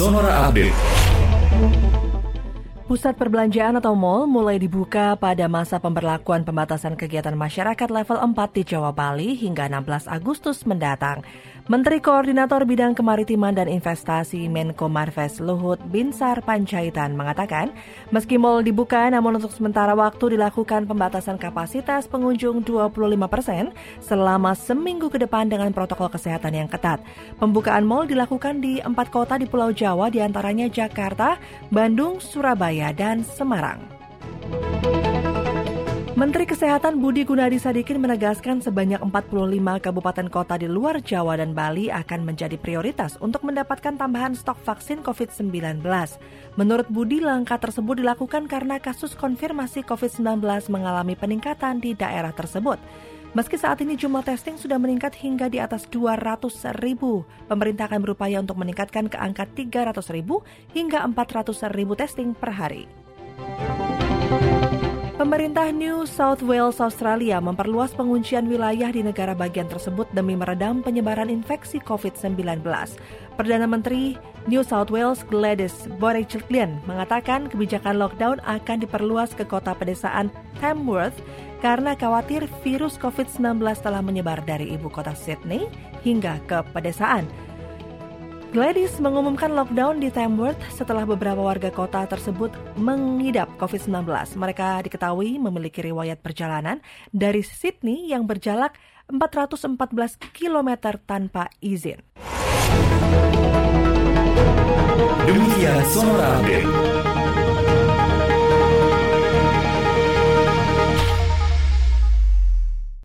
Sonora Update. Pusat perbelanjaan atau mall mulai dibuka pada masa pemberlakuan pembatasan kegiatan masyarakat level 4 di Jawa Bali hingga 16 Agustus mendatang. Menteri Koordinator Bidang Kemaritiman dan Investasi Menko Marves Luhut Binsar Panjaitan mengatakan, meski mall dibuka namun untuk sementara waktu dilakukan pembatasan kapasitas pengunjung 25 persen selama seminggu ke depan dengan protokol kesehatan yang ketat. Pembukaan mall dilakukan di empat kota di Pulau Jawa di antaranya Jakarta, Bandung, Surabaya, dan Semarang. Menteri Kesehatan Budi Gunadi Sadikin menegaskan sebanyak 45 kabupaten kota di luar Jawa dan Bali akan menjadi prioritas untuk mendapatkan tambahan stok vaksin COVID-19. Menurut Budi, langkah tersebut dilakukan karena kasus konfirmasi COVID-19 mengalami peningkatan di daerah tersebut. Meski saat ini jumlah testing sudah meningkat hingga di atas 200 ribu, pemerintah akan berupaya untuk meningkatkan ke angka 300 ribu hingga 400 ribu testing per hari. Pemerintah New South Wales Australia memperluas penguncian wilayah di negara bagian tersebut demi meredam penyebaran infeksi COVID-19. Perdana Menteri New South Wales Gladys Berejiklian mengatakan kebijakan lockdown akan diperluas ke kota pedesaan Tamworth karena khawatir virus COVID-19 telah menyebar dari ibu kota Sydney hingga ke pedesaan. Gladys mengumumkan lockdown di Tamworth setelah beberapa warga kota tersebut mengidap COVID-19. Mereka diketahui memiliki riwayat perjalanan dari Sydney yang berjalak 414 km tanpa izin. Demikian Sonora Update.